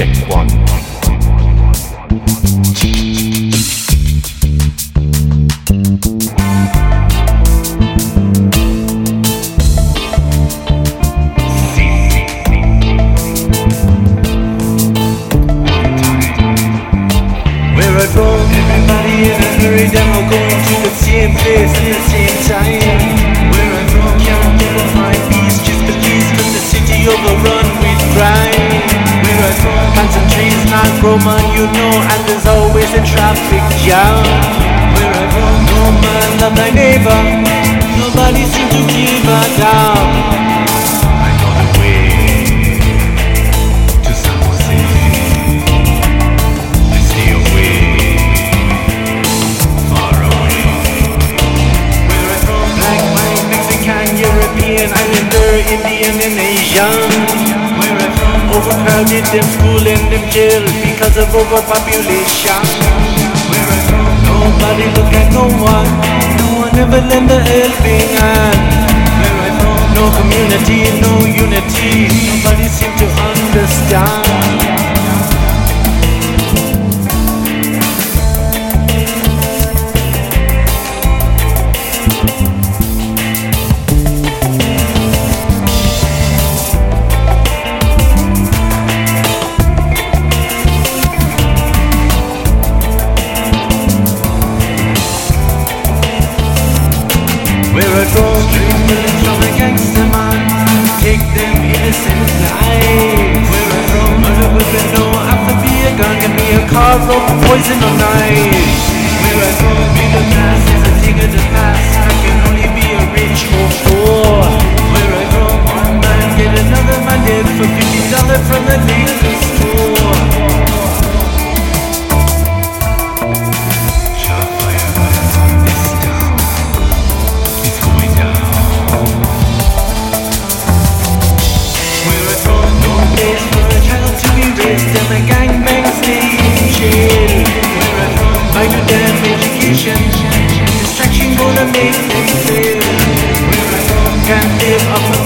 Check one. Where I go, everybody in a hurry, then we're going to the same place at the same time. Trees not grow, man, you know, and there's always a traffic jam. Where I from, no man love thy neighbor, nobody seem to give a damn. I know the way to San Jose. Far away. Where I from, black, white, Mexican, European, Indian, and Asian. Overcrowded, them school and them jail because of overpopulation. Nobody look at no one, no one ever lend a helping hand. No community, no unity, nobody poison or knives Where I class is education Distraction gonna make them fail Where I can't live off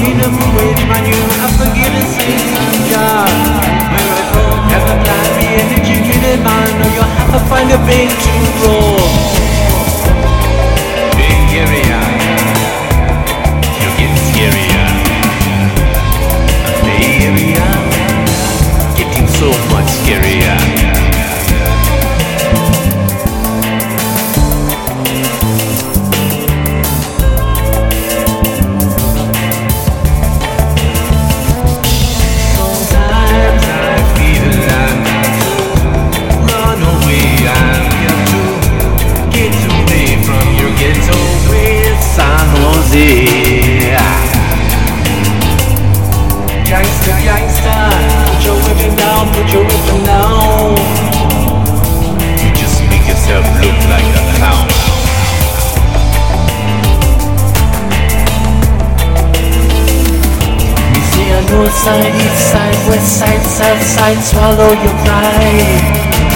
north side, east side, west side, south side, swallow your pride.